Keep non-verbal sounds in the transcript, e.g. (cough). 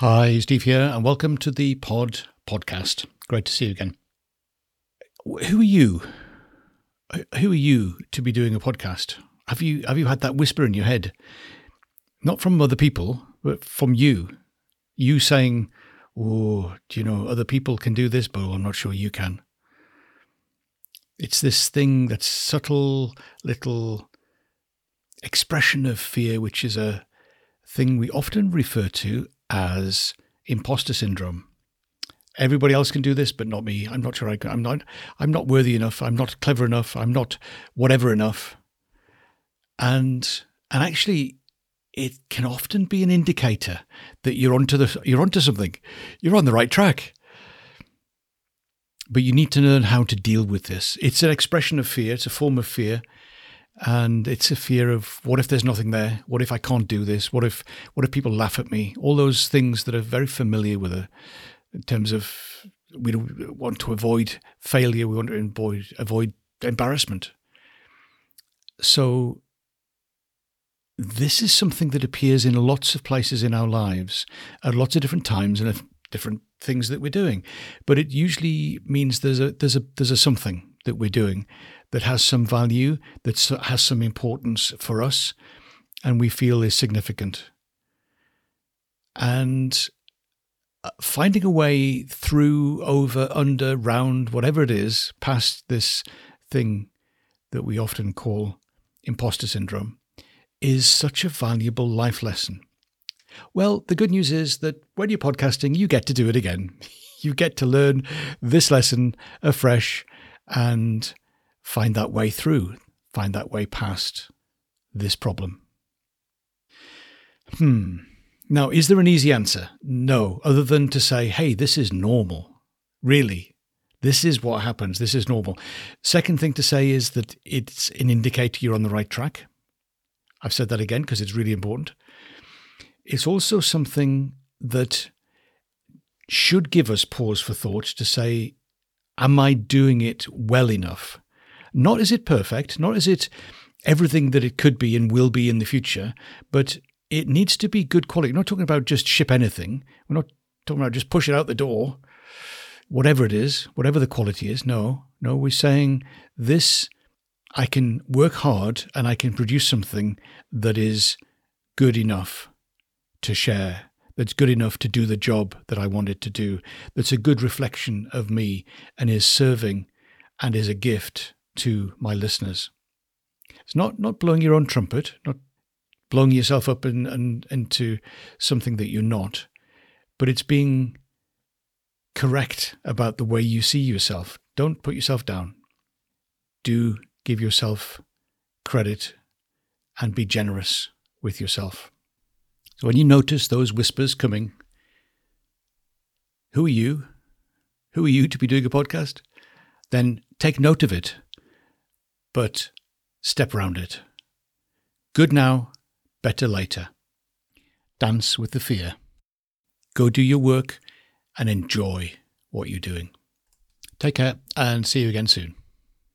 Hi, Steve here, and welcome to the Pod Podcast. Great to see you again. Who are you? Who are you to be doing a podcast? Have you have you had that whisper in your head, not from other people, but from you? You saying, "Oh, do you know other people can do this, but I'm not sure you can." It's this thing that's subtle little expression of fear, which is a thing we often refer to as imposter syndrome. Everybody else can do this, but not me. I'm not sure I can. I'm not. I'm not worthy enough. I'm not clever enough. I'm not whatever enough. And and actually, it can often be an indicator that you're onto the you're onto something. You're on the right track. But you need to learn how to deal with this. It's an expression of fear. It's a form of fear and it's a fear of what if there's nothing there? What if i can't do this? What if what if people laugh at me? All those things that are very familiar with it in terms of we want to avoid failure. We want to avoid avoid embarrassment. So this is something that appears in lots of places in our lives at lots of different times and different things that we're doing. But it usually means there's a there's a there's a something that we're doing that has some value, that has some importance for us, and we feel is significant. And uh, finding a way through, over, under, round, whatever it is, past this thing that we often call imposter syndrome is such a valuable life lesson. Well, the good news is that when you're podcasting, you get to do it again. (laughs) You get to learn this lesson afresh and find that way through, find that way past this problem. Hmm. Now, is there an easy answer? No, other than to say, hey, this is normal. Really, this is what happens. This is normal. Second thing to say is that it's an indicator you're on the right track. I've said that again because it's really important. It's also something that should give us pause for thought to say, am I doing it well enough? Not is it perfect, not is it everything that it could be and will be in the future, but it needs to be good quality. We're not talking about just ship anything. We're not talking about just push it out the door, whatever it is, whatever the quality is. No, no, we're saying this I can work hard and I can produce something that is good enough to share, that's good enough to do the job that I wanted to do, that's a good reflection of me and is serving and is a gift to my listeners. It's not not blowing your own trumpet, not blowing yourself up in, in, into something that you're not, but it's being correct about the way you see yourself. Don't put yourself down. Do give yourself credit and be generous with yourself. So when you notice those whispers coming, who are you? Who are you to be doing a podcast? Then take note of it but step round it. Good now, better later. Dance with the fear. Go do your work and enjoy what you're doing. Take care and see you again soon.